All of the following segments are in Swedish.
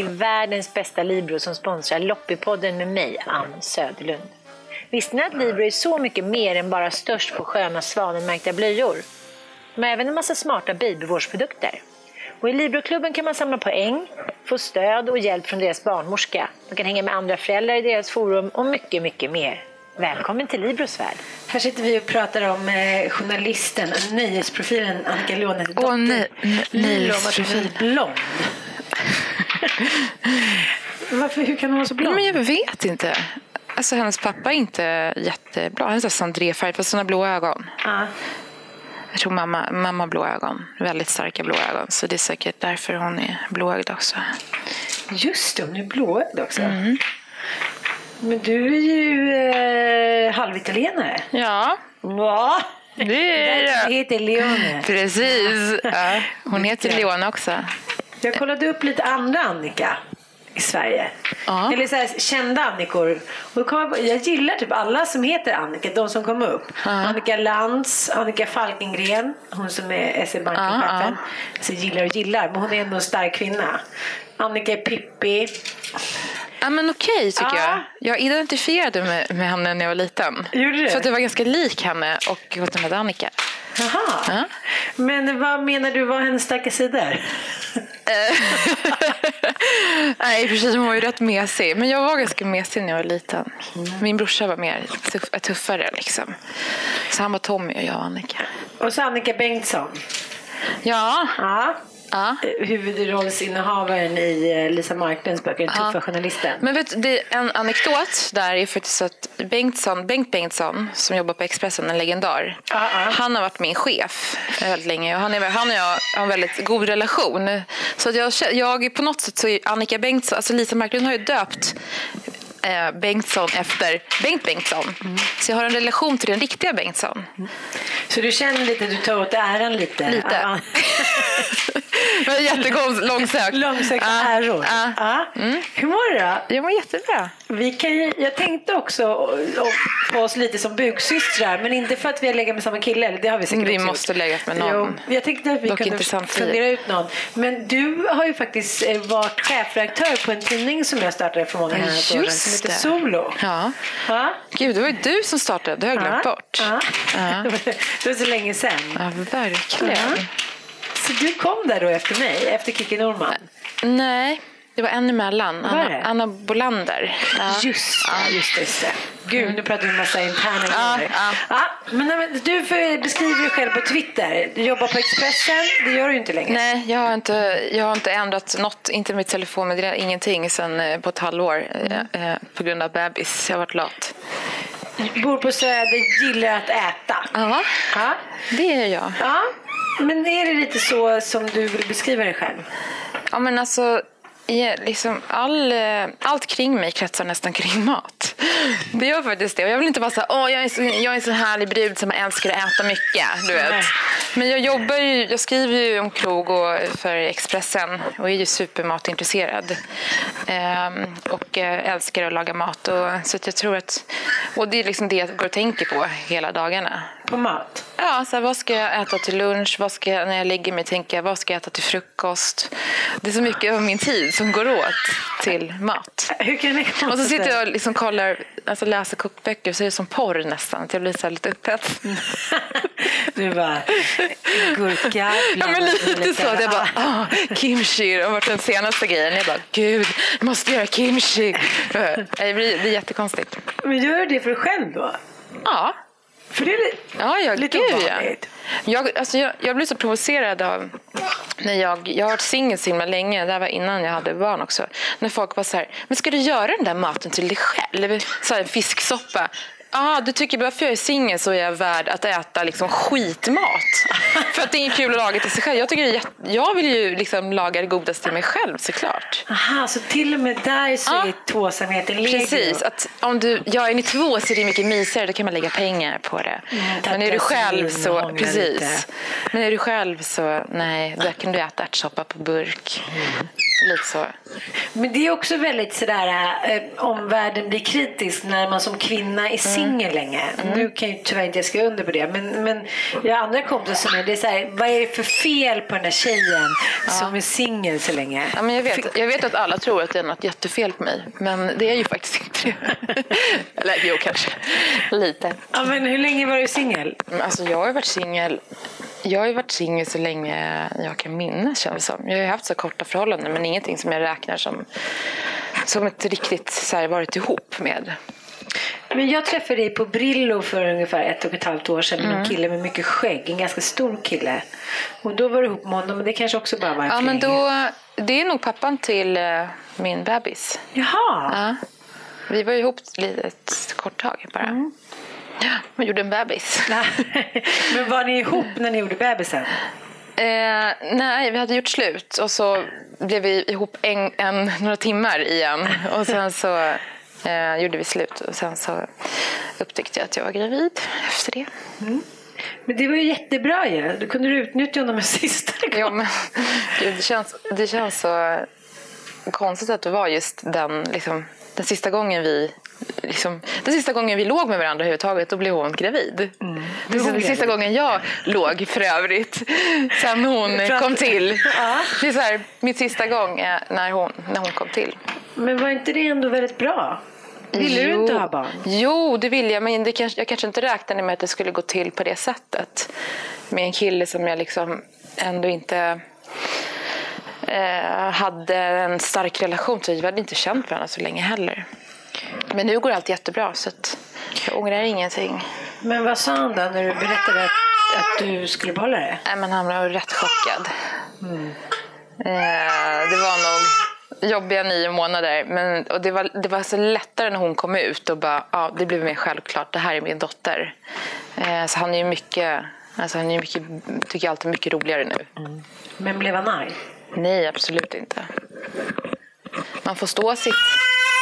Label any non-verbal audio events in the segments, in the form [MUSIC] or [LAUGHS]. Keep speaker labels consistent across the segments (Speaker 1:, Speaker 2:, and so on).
Speaker 1: till världens bästa Libro som sponsrar Loppipodden med mig, Ann Söderlund. Visste ni att Libro är så mycket mer än bara störst på sköna svanenmärkta blöjor? De har även en massa smarta babyvårdsprodukter. Och I Libroklubben kan man samla poäng, få stöd och hjälp från deras barnmorska. Man kan hänga med andra föräldrar i deras forum och mycket, mycket mer. Välkommen till Libros värld.
Speaker 2: Här sitter vi och pratar om eh, journalisten, nöjesprofilen Annika Lånes dotter.
Speaker 3: Åh,
Speaker 2: så
Speaker 3: nöjesprofil.
Speaker 2: blond. [LAUGHS] Varför, hur kan hon vara så blond?
Speaker 3: Men jag vet inte. Alltså hennes pappa är inte jättebra. Han är sandréfärg fast hon har blå ögon.
Speaker 2: Ja.
Speaker 3: Jag tror mamma, mamma har blå ögon. Väldigt starka blå ögon. Så det är säkert därför hon är blåögd också.
Speaker 2: Just det, hon är blåögd också.
Speaker 3: Mm.
Speaker 2: Men du är ju eh, halvitalienare.
Speaker 3: Ja,
Speaker 2: Va?
Speaker 3: det är [LAUGHS] det.
Speaker 2: heter Leone.
Speaker 3: Precis. Ja, hon heter Leona också.
Speaker 2: Jag kollade upp lite andra Annika i Sverige.
Speaker 3: Ja.
Speaker 2: Eller så här, kända Annikor. Och jag, jag gillar typ alla som heter Annika, de som kom upp. Annika Lantz, Annika Falkengren, hon som är SE-banken-chefen.
Speaker 3: Ja,
Speaker 2: Alltså gillar och gillar, men hon är ändå en stark kvinna. Annika är Pippi.
Speaker 3: Ja, men okej tycker
Speaker 2: Ja.
Speaker 3: jag. Jag identifierade mig med henne när jag var liten.
Speaker 2: Gjorde du?
Speaker 3: För att det var ganska lik henne och hon hette Annika.
Speaker 2: Jaha.
Speaker 3: Ja.
Speaker 2: Men vad menar du var hennes starka sidor? [LAUGHS]
Speaker 3: Nej, precis. Hon var ju rätt mesig. Men jag var ganska mesig när jag var liten. Min brorsa var mer tuff, tuffare. Liksom. Så han var Tommy och jag var Annika.
Speaker 2: Och så Annika Bengtsson.
Speaker 3: Ja.
Speaker 2: Ja.
Speaker 3: Ja.
Speaker 2: Eh, Huvudrollsinnehavaren i eh, Lisa Marklunds böcker, Den tuffa journalisten.
Speaker 3: Men vet, du, en anekdot där är faktiskt att Bengtsson, Bengt Bengtsson som jobbar på Expressen, en legendar.
Speaker 2: Ja.
Speaker 3: Han har varit min chef väldigt länge och han, är, han och jag har en väldigt god relation. Så att jag, jag på något sätt så är Annika Bengtsson, alltså Lisa Marklund har ju döpt eh, Bengtsson efter Bengt Bengtsson. Så jag har en relation till den riktiga Bengtsson.
Speaker 2: Så du känner lite, du tar åt äran lite?
Speaker 3: Lite.
Speaker 2: Ja. [LAUGHS]
Speaker 3: Men Jättelångsökt.
Speaker 2: Långsökta
Speaker 3: Ja,
Speaker 2: äror.
Speaker 3: ja.
Speaker 2: Ja. Hur mår du då?
Speaker 3: Jag mår jättebra.
Speaker 2: Vi kan ju, jag tänkte också på oss lite som buksystrar, men inte för att vi har legat med samma kille. Det har vi säkert
Speaker 3: Vi
Speaker 2: också
Speaker 3: måste legat med någon.
Speaker 2: Jo, jag tänkte att vi
Speaker 3: Dock
Speaker 2: kunde fundera ut någon. Men du har ju faktiskt eh, varit chefredaktör på en tidning som jag startade för många år sedan,
Speaker 3: just
Speaker 2: som heter
Speaker 3: det.
Speaker 2: Solo.
Speaker 3: Ja. Gud, det var ju du som startade. Det har jag glömt bort.
Speaker 2: Ja. [LAUGHS] Det var så länge sedan.
Speaker 3: Ja, verkligen.
Speaker 2: Så du kom där då efter mig, efter Kikki Norman?
Speaker 3: Nej, det var en emellan.
Speaker 2: Det?
Speaker 3: Anna, Anna Bolander. Ja.
Speaker 2: Just det, just det, just det. Gud, nu pratar vi en massa interna
Speaker 3: Ja, ja.
Speaker 2: Ja, men, du beskriver dig själv på Twitter. Du jobbar på Expressen, det gör du inte längre.
Speaker 3: Nej, jag har, inte, jag har inte ändrat något, inte mitt telefonnummer, ingenting sen eh, på ett halvår eh, eh, på grund av bebis. Jag har varit lat.
Speaker 2: Bor på Söder, gillar att äta.
Speaker 3: Ja,
Speaker 2: Ja.
Speaker 3: det är jag.
Speaker 2: ja. Men är det lite så som du vill beskriva dig själv?
Speaker 3: Ja, men alltså, ja, liksom all, eh, allt kring mig kretsar nästan kring mat. Det gör faktiskt det. Och jag vill inte vara så här, åh, jag är så, jag är en så härlig brud som älskar att äta mycket. Du vet.
Speaker 2: Nej.
Speaker 3: Men jag jobbar ju, jag skriver ju om krog och för Expressen och är ju supermatintresserad. Ehm, och eh, älskar att laga mat. Och, så att jag tror att, och det är liksom det jag går och tänker på hela dagarna.
Speaker 2: På mat?
Speaker 3: Ja, så här, vad ska jag äta till lunch? Vad ska jag, när jag lägger mig tänker jag, vad ska jag äta till frukost? Det är så mycket av min tid som går åt till mat.
Speaker 2: Hur kan det komma
Speaker 3: Och så sitter jag och liksom kollar, alltså läser kokböcker så är det som porr nästan. Att jag blir så lite upphetsad. [LAUGHS]
Speaker 2: Du bara, gurka
Speaker 3: Ja, men lite så. Att jag bara, ah, kimchi har varit den senaste grejen. Jag bara, gud, jag måste göra kimchi. [LAUGHS] Det blir, det är jättekonstigt.
Speaker 2: Men gör du det för dig själv då?
Speaker 3: Ja,
Speaker 2: För det är li-
Speaker 3: Ja, ja
Speaker 2: lite
Speaker 3: gud ja.
Speaker 2: ovanligt.
Speaker 3: Jag, alltså, jag, jag blir så provocerad av när jag, jag har varit singel så himla länge, det här var innan jag hade barn också. När folk var så här, men ska du göra den där maten till dig själv? Så här, fisksoppa. Ah, du tycker bara för jag är singel så är jag värd att äta liksom skitmat. [LAUGHS] för att det är inget kul att laga till sig själv. Jag, tycker jag vill ju liksom laga det godaste till mig själv såklart.
Speaker 2: Aha, så till och med där så
Speaker 3: Ja.
Speaker 2: är tvåsamheten legio.
Speaker 3: Precis, att om du, jag är ni två så är det mycket mysigare, då kan man lägga pengar på det.
Speaker 2: ta
Speaker 3: Men är du själv så, precis.
Speaker 2: lite.
Speaker 3: Men är du själv så, nej, där kan du äta ärtsoppa på burk. Lite så.
Speaker 2: Men det är också väldigt sådär, eh, omvärlden blir kritisk när man som kvinna är singel länge. Nu kan ju tyvärr inte jag skriva under på det, men, men jag har andra kompisar som är, det är såhär, vad är det för fel på den där tjejen som är singel så länge?
Speaker 3: Ja, men jag, vet, jag vet att alla tror att det är något jättefel på mig, men det är ju faktiskt inte det. [LAUGHS] Eller jo, kanske. Lite.
Speaker 2: Ja, men hur länge var du singel?
Speaker 3: Men Alltså, jag har varit singel jag har ju varit singel så länge jag kan minnas känns det som. Jag har ju haft så korta förhållanden men ingenting som jag räknar som, som ett riktigt så här, varit ihop med.
Speaker 2: Men jag träffade dig på Brillo för ungefär ett och ett halvt år sedan med
Speaker 3: Mm.
Speaker 2: en kille med mycket skägg, en ganska stor kille. Och då var du ihop med honom, men det kanske också bara var
Speaker 3: Ja,
Speaker 2: för
Speaker 3: men då, det är nog pappan till eh, min bebis.
Speaker 2: Jaha!
Speaker 3: Ja. Vi var ihop ett kort tag bara. Ja, [GASPS] och gjorde en bebis. [LAUGHS]
Speaker 2: men var ni ihop när ni gjorde bebisen?
Speaker 3: Eh, nej, vi hade gjort slut och så blev vi ihop en, en, några timmar igen. Och sen så eh, gjorde vi slut och sen så upptäckte jag att jag var gravid efter det.
Speaker 2: Men det var ju jättebra ju. Då kunde du utnyttja honom en sista.
Speaker 3: Jo, men, gud, det, känns, det känns så konstigt att det var just den, liksom, den sista gången vi Liksom, den sista gången vi låg med varandra överhuvudtaget, då blev hon gravid. Är den sista gången jag låg för övrigt. Sen hon
Speaker 2: att-
Speaker 3: kom till.
Speaker 2: Ja.
Speaker 3: Det är så här, mitt sista gång är när hon, när hon kom till.
Speaker 2: Men var inte det ändå väldigt bra? Ville du inte ha barn?
Speaker 3: Jo, det vill jag. Men det kanske, jag kanske inte räknade med att det skulle gå till på det sättet. Med en kille som jag liksom ändå inte eh, hade en stark relation till. Vi hade inte känt varandra så länge heller. Men nu går allt jättebra så jag ångrar ingenting.
Speaker 2: Men vad sa han då när du berättade att, att du skulle behålla det?
Speaker 3: Nej, men han var rätt chockad. Eh, det var nog jobbiga nio månader. Men, och det, var, det var så lättare när hon kom ut och bara, ja, det blev mer självklart. Det här är min dotter. Eh, så han är ju mycket, alltså han är mycket, tycker jag alltid är mycket roligare nu.
Speaker 2: Men blev han arg?
Speaker 3: Nej, absolut inte. Man får stå sitt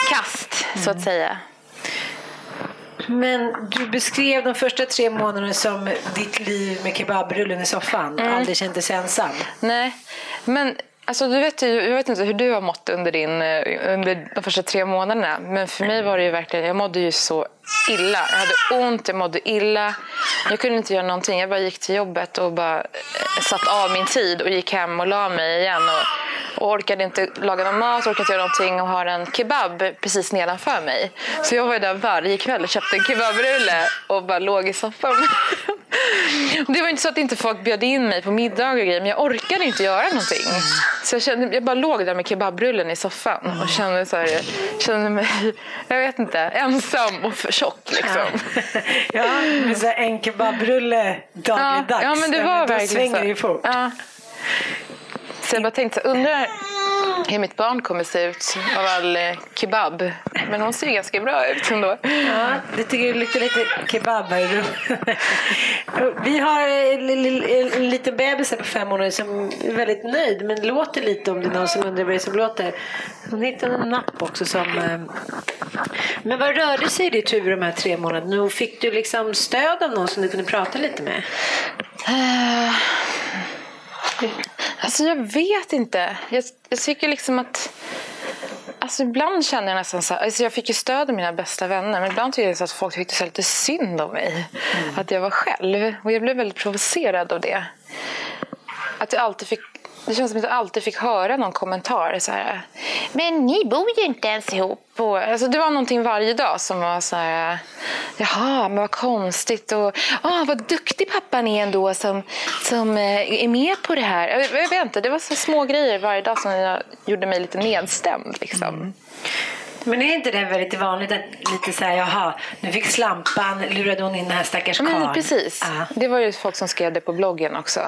Speaker 3: kast, så att säga.
Speaker 2: Men du beskrev de första tre månaderna som ditt liv med kebabrullen i soffan. Aldrig känt dig ensam.
Speaker 3: Nej, men alltså, du vet jag vet inte hur du har mått under, din, eh, under de första tre månaderna. Men för mig var det ju verkligen, jag mådde ju så illa. Jag hade ont, jag mådde illa. Jag kunde inte göra någonting. Jag bara gick till jobbet och bara eh, satt av min tid och gick hem och la mig igen. Och, och orkade inte laga någon mat, orkade inte göra någonting och har en kebab precis nedanför mig. Så jag var ju där varje kväll och köpte en kebabrulle och bara låg i soffan. [LAUGHS] Det var inte så att inte folk bjöd in mig på middag och grejer, men jag orkade inte göra någonting. Så jag, kände, jag bara låg där med kebabrullen i soffan och kände, så här, kände mig, jag vet inte, ensam och tjock liksom.
Speaker 2: ja, [LAUGHS] med så en kebabrulle
Speaker 3: Ja,
Speaker 2: dagligdags.
Speaker 3: ja men det var
Speaker 2: då
Speaker 3: verkligen
Speaker 2: svänger
Speaker 3: så.
Speaker 2: ju fort.
Speaker 3: Ja. Så jag bara tänkte, så, undrar hur mitt barn kommer se ut av all eh, kebab. Men hon ser ganska bra ut ändå.
Speaker 2: Ja, det tycker jag luktar lite kebab här i rummet. Vi har en, en, en liten bebis här på fem månader som är väldigt nöjd men låter lite om det är någon som undrar vad det är som låter. Hon hittade en napp också som... eh, Men vad rörde sig i ditt huvud de här tre månaderna? Fick du liksom stöd av någon som du kunde prata lite med?
Speaker 3: Eh, Alltså jag vet inte. Jag, jag tycker liksom att... Alltså ibland känner jag nästan så här, alltså jag fick ju stöd av mina bästa vänner men ibland tycker jag att folk tyckte så lite synd om mig. Att jag var själv. Och jag blev väldigt provocerad av det. Att jag alltid fick, det känns som att jag alltid fick höra någon kommentar så här. Men ni bor ju inte ens ihop. Och, alltså det var någonting varje dag som var så här. Jaha, men vad konstigt. Och ah, vad duktig pappan är ändå som, som eh, är med på det här. Jag, jag vet inte, det var så små grejer varje dag som jag gjorde mig lite nedstämd. Liksom.
Speaker 2: Men är inte det väldigt vanligt att lite så här, jaha, nu fick slampan, lurade hon in den här stackars karln?
Speaker 3: men precis.
Speaker 2: Ja.
Speaker 3: Det var ju folk som skrev det på bloggen också.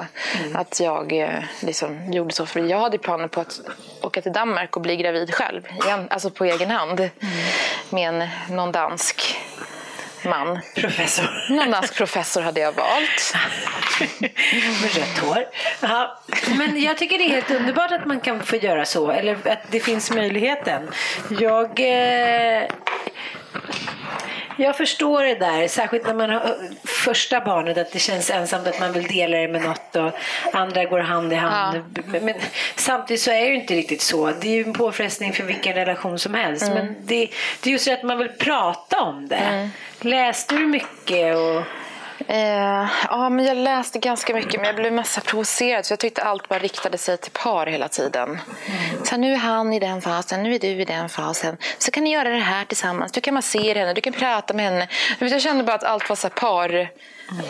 Speaker 3: Att jag eh, liksom gjorde så. För jag hade planer på att åka till Danmark och bli gravid själv. Igen, alltså på egen hand. Med en, någon dansk man.
Speaker 2: Professor.
Speaker 3: Någon dansk professor hade jag valt.
Speaker 2: Med rött hår. Ja. Men jag tycker det är helt underbart att man kan få göra så. Eller att det finns möjligheten. Jag... Eh... Jag förstår det där, särskilt när man har första barnet, att det känns ensamt att man vill dela det med något och andra går hand i hand. Men, men samtidigt så är det ju inte riktigt så. Det är ju en påfrestning för vilken relation som helst. Men det, det är just det att man vill prata om det. Läste du mycket? Och...
Speaker 3: Eh, ja, men jag läste ganska mycket men jag blev mest så provocerad så jag tyckte allt bara riktade sig till par hela tiden. Så här, nu är han i den fasen, nu är du i den fasen. Så kan ni göra det här tillsammans. Du kan massera henne, du kan prata med henne. Jag kände bara att allt var så par.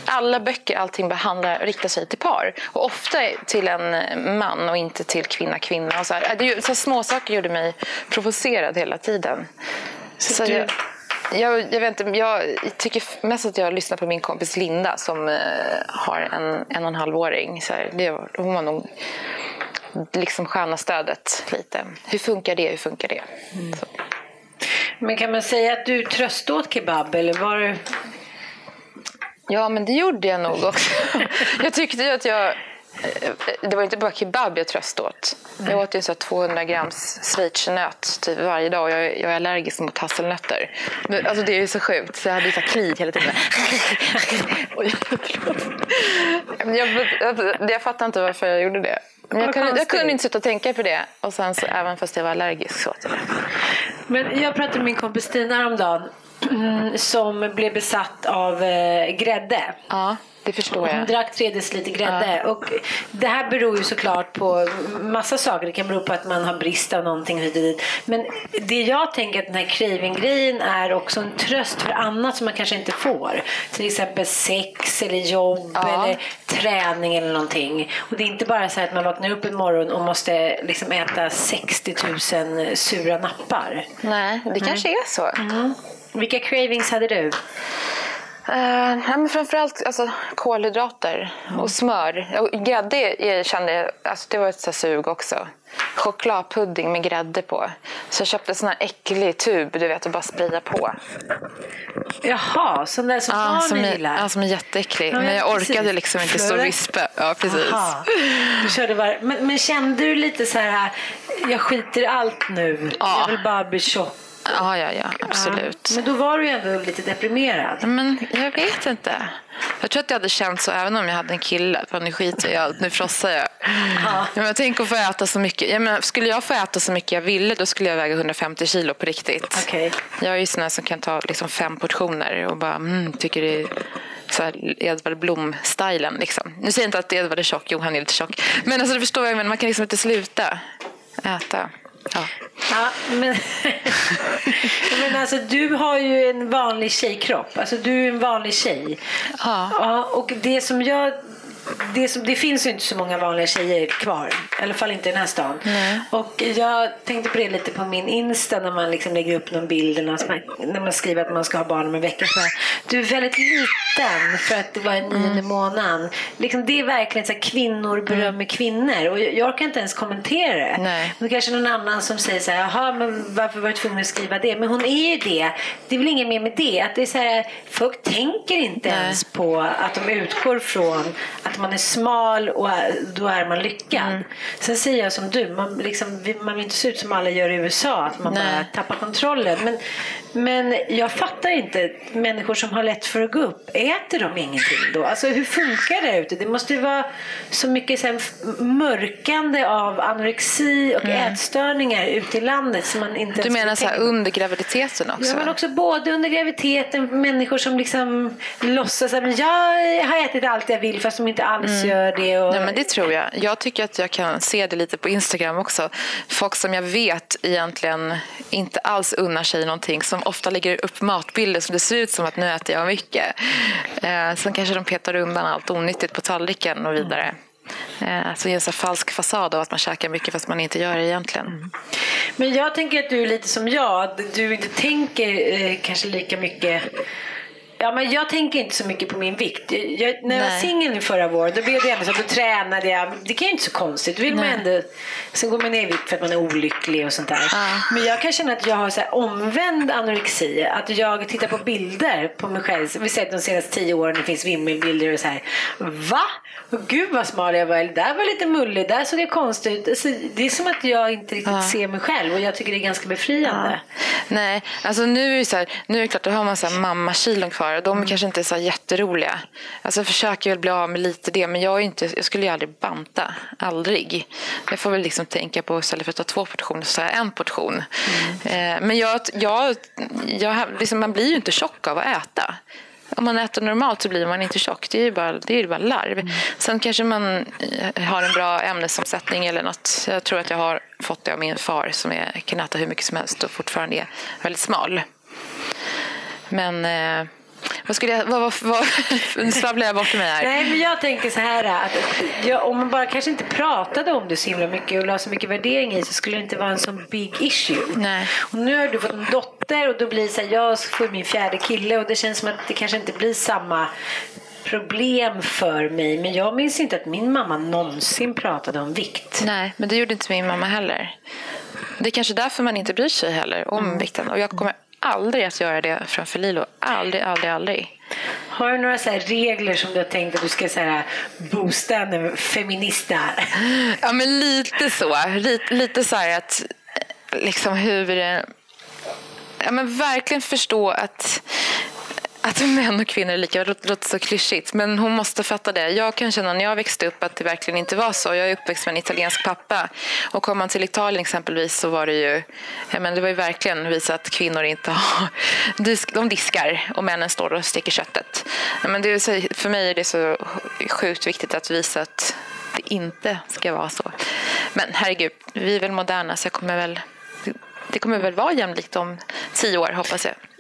Speaker 3: Alla böcker, allting behandlar, riktar sig till par. Och ofta till en man och inte till kvinna, kvinna. Och så här. Så små saker gjorde mig provocerad hela tiden. Så
Speaker 2: du-
Speaker 3: jag, jag, jag, vet inte, jag tycker mest att jag lyssnar på min kompis Linda som eh, har en en och en halv åring. Så här, det, hon var nog liksom sköna stödet lite. Hur funkar det? Hur funkar det? Så.
Speaker 2: Men kan man säga att du tröstade åt kebab? Eller var det...
Speaker 3: Ja, men det gjorde jag nog också. [LAUGHS] jag tyckte ju att jag... eh, Det var inte bara kebab jag tröstade åt. Jag åt ju så här 200 grams schweizernöt typ varje dag och jag, är- jag är allergisk mot hasselnötter. Men, alltså det är ju så sjukt. Så jag hade ju så krig hela tiden. [LAUGHS] Oj, förlåt. Jag, jag, jag fattar inte varför jag gjorde det. Men jag, kunde, jag kunde inte och tänka på det. Och sen så, även fast jag var allergisk så åt jag det.
Speaker 2: Men jag pratade med min kompis Stina häromdagen mm, som blev besatt av eh, grädde.
Speaker 3: Ja, det förstår
Speaker 2: Hon
Speaker 3: jag.
Speaker 2: drack tre deciliter grädde. Och det här beror ju såklart på massa saker. Det kan bero på att man har brist av någonting hit och dit. Men det jag tänker att den här craving-grejen är också en tröst för annat som man kanske inte får. Till exempel sex eller jobb
Speaker 3: Ja.
Speaker 2: eller träning eller någonting. Och det är inte bara så att man vaknar upp en morgon och måste liksom äta 60 000 sura nappar.
Speaker 3: Nej, det kanske är så.
Speaker 2: Vilka cravings hade du?
Speaker 3: Uh, nej, men framförallt alltså, kolhydrater och smör. Och grädde är- kände jag, alltså, det var ett så sug också. Chokladpudding med grädde på. Så jag köpte en sån här äcklig tub du vet, och bara spraya på.
Speaker 2: Jaha, sån där som
Speaker 3: Ja,
Speaker 2: barnen
Speaker 3: är,
Speaker 2: gillar?
Speaker 3: ja, som är jätteäcklig.
Speaker 2: Ja,
Speaker 3: men jag
Speaker 2: precis.
Speaker 3: orkade liksom inte stå och vispa. Ja, precis.
Speaker 2: Aha. Du körde bara, men, men kände du lite så här, jag skiter i allt nu,
Speaker 3: Ja.
Speaker 2: jag vill bara bli tjock?
Speaker 3: Ja, ja, ja, absolut.
Speaker 2: Ja. Men då var du ju ändå lite deprimerad.
Speaker 3: Men jag vet inte. Jag tror att jag hade känt så även om jag hade en kille. Fan, nu skiter jag i allt, nu frossar jag. Ja. Men tänk att få äta så mycket. Jag menar, skulle jag få äta så mycket jag ville då skulle jag väga 150 kilo på riktigt.
Speaker 2: Okej.
Speaker 3: Jag är ju sån här som kan ta liksom fem portioner och bara mm, tycker det är så här Edvard Blom-stylen. Liksom. Nu säger jag inte att Edvard är tjock, jo han är lite tjock. Men alltså, du förstår vad jag menar, man kan liksom inte sluta äta. Ja.
Speaker 2: Ja, men, [LAUGHS] men alltså, du har ju en vanlig tjejkropp. Alltså, du är en vanlig tjej.
Speaker 3: Ja.
Speaker 2: Ja, och det som jag... Det, som, det finns ju inte så många vanliga tjejer kvar. I alla fall inte i den här stan. Och jag tänkte på det lite på min Insta när man liksom lägger upp någon bild eller något, när man skriver att man ska ha barn om en vecka. Så bara, du är väldigt liten för att det var i nionde månaden. Liksom, det är verkligen så här, kvinnor berömmer kvinnor. Och jag, jag orkar inte ens kommentera det.
Speaker 3: Nej.
Speaker 2: Men kanske någon annan som säger så här, jaha, men varför var du tvungen att skriva det? Men hon är ju det. Det är väl inget mer med det. Att det är så här, folk tänker inte
Speaker 3: Nej.
Speaker 2: ens på att de utgår från att man är smal och då är man lyckad.
Speaker 3: Mm.
Speaker 2: Sen säger jag som du, man, liksom, man vill inte se ut som alla gör i USA, att man
Speaker 3: Nej.
Speaker 2: bara tappar kontrollen. Men, men jag fattar inte, människor som har lätt för att gå upp, äter de ingenting då? Alltså hur funkar det ute? Det måste ju vara så mycket så mörkande av anorexi och ätstörningar ute i landet som man inte
Speaker 3: Mm. Du menar så under graviditeten också?
Speaker 2: Ja, men också både under graviditeten, människor som liksom låtsas att jag har ätit allt jag vill fast de inte alls gör det. Och...
Speaker 3: Mm. Ja, men det tror jag. Jag tycker att jag kan se det lite på Instagram också. Folk som jag vet egentligen inte alls unnar sig någonting. Som ofta lägger upp matbilder som det ser ut som att nu äter jag mycket. Eh, sen kanske de petar undan allt onyttigt på tallriken och vidare. Eh, så det är en sån falsk fasad av att man käkar mycket fast man inte gör det egentligen.
Speaker 2: Men jag tänker att du är lite som jag. att Du inte tänker eh, kanske lika mycket Ja, men jag tänker inte så mycket på min vikt. Jag, när jag var
Speaker 3: Nej.
Speaker 2: singel förra våren då blev det ändå så att då tränade jag. Det kan ju inte så konstigt. Då vill man
Speaker 3: Nej.
Speaker 2: ändå, sen går man ner i vikt för att man är olycklig och sånt där.
Speaker 3: Ja.
Speaker 2: Men jag kan känna att jag har så omvänd anorexi. Att jag tittar på bilder på mig själv. Vi säger att de senaste tio åren det finns vimmelbilder och så här. Va? Gud vad smal jag var. Eller Där var lite mullig. Där såg jag konstig ut. Alltså, det är som att jag inte riktigt
Speaker 3: Ja.
Speaker 2: ser mig själv. Och jag tycker det är ganska befriande.
Speaker 3: Nej, alltså nu är det så här, nu är det klart, då har man så här mammakilon kvar och de kanske inte är så jätteroliga. Alltså jag försöker väl bli av med lite det, men jag, är inte, jag skulle ju aldrig banta. Aldrig. Jag får väl liksom tänka på istället för att ta två portioner så tar jag en portion. Eh, men jag, jag, jag, liksom, man blir ju inte tjock av att äta. Om man äter normalt så blir man inte tjock. Det är ju bara, det är bara larv. Sen kanske man eh, har en bra ämnesomsättning eller något. Jag tror att jag har fått det av min far som är, kan äta hur mycket som helst och fortfarande är väldigt smal. Men eh, vad skulle jag... Vad, vad, vad, [LAUGHS] nu svabblar jag bort mig här.
Speaker 2: Nej, men jag tänker så här att jag, om man bara kanske inte pratade om det så himla mycket och la så mycket värdering i så skulle det inte vara en sån big issue.
Speaker 3: Nej.
Speaker 2: Och nu har du fått en dotter och då blir det så här, jag får min fjärde kille och det känns som att det kanske inte blir samma problem för mig. Men jag minns inte att min mamma någonsin pratade om vikt.
Speaker 3: Nej, men det gjorde inte min mamma heller. Det är kanske därför man inte bryr sig heller om vikten. Och jag kommer aldrig att göra det framför Lilo. Aldrig, aldrig, aldrig.
Speaker 2: Har du några så här regler som du har tänkt att du ska så här, boosta en feminist där?
Speaker 3: Ja, men lite så. Lite, lite så här att liksom hur... Ja, men verkligen förstå att att män och kvinnor är lika. Det låter så klyschigt, men hon måste fatta det. Jag kan känna när jag växte upp att det verkligen inte var så. Jag är uppväxt med en italiensk pappa. Och kom man till Italien exempelvis så var det ju, men det var ju verkligen visa att kvinnor inte har, de diskar och männen står och steker köttet. Men det är, för mig är det så sjukt viktigt att visa att det inte ska vara så. Men herregud, vi är väl moderna så jag kommer väl, det kommer väl vara jämlikt om tio år hoppas jag.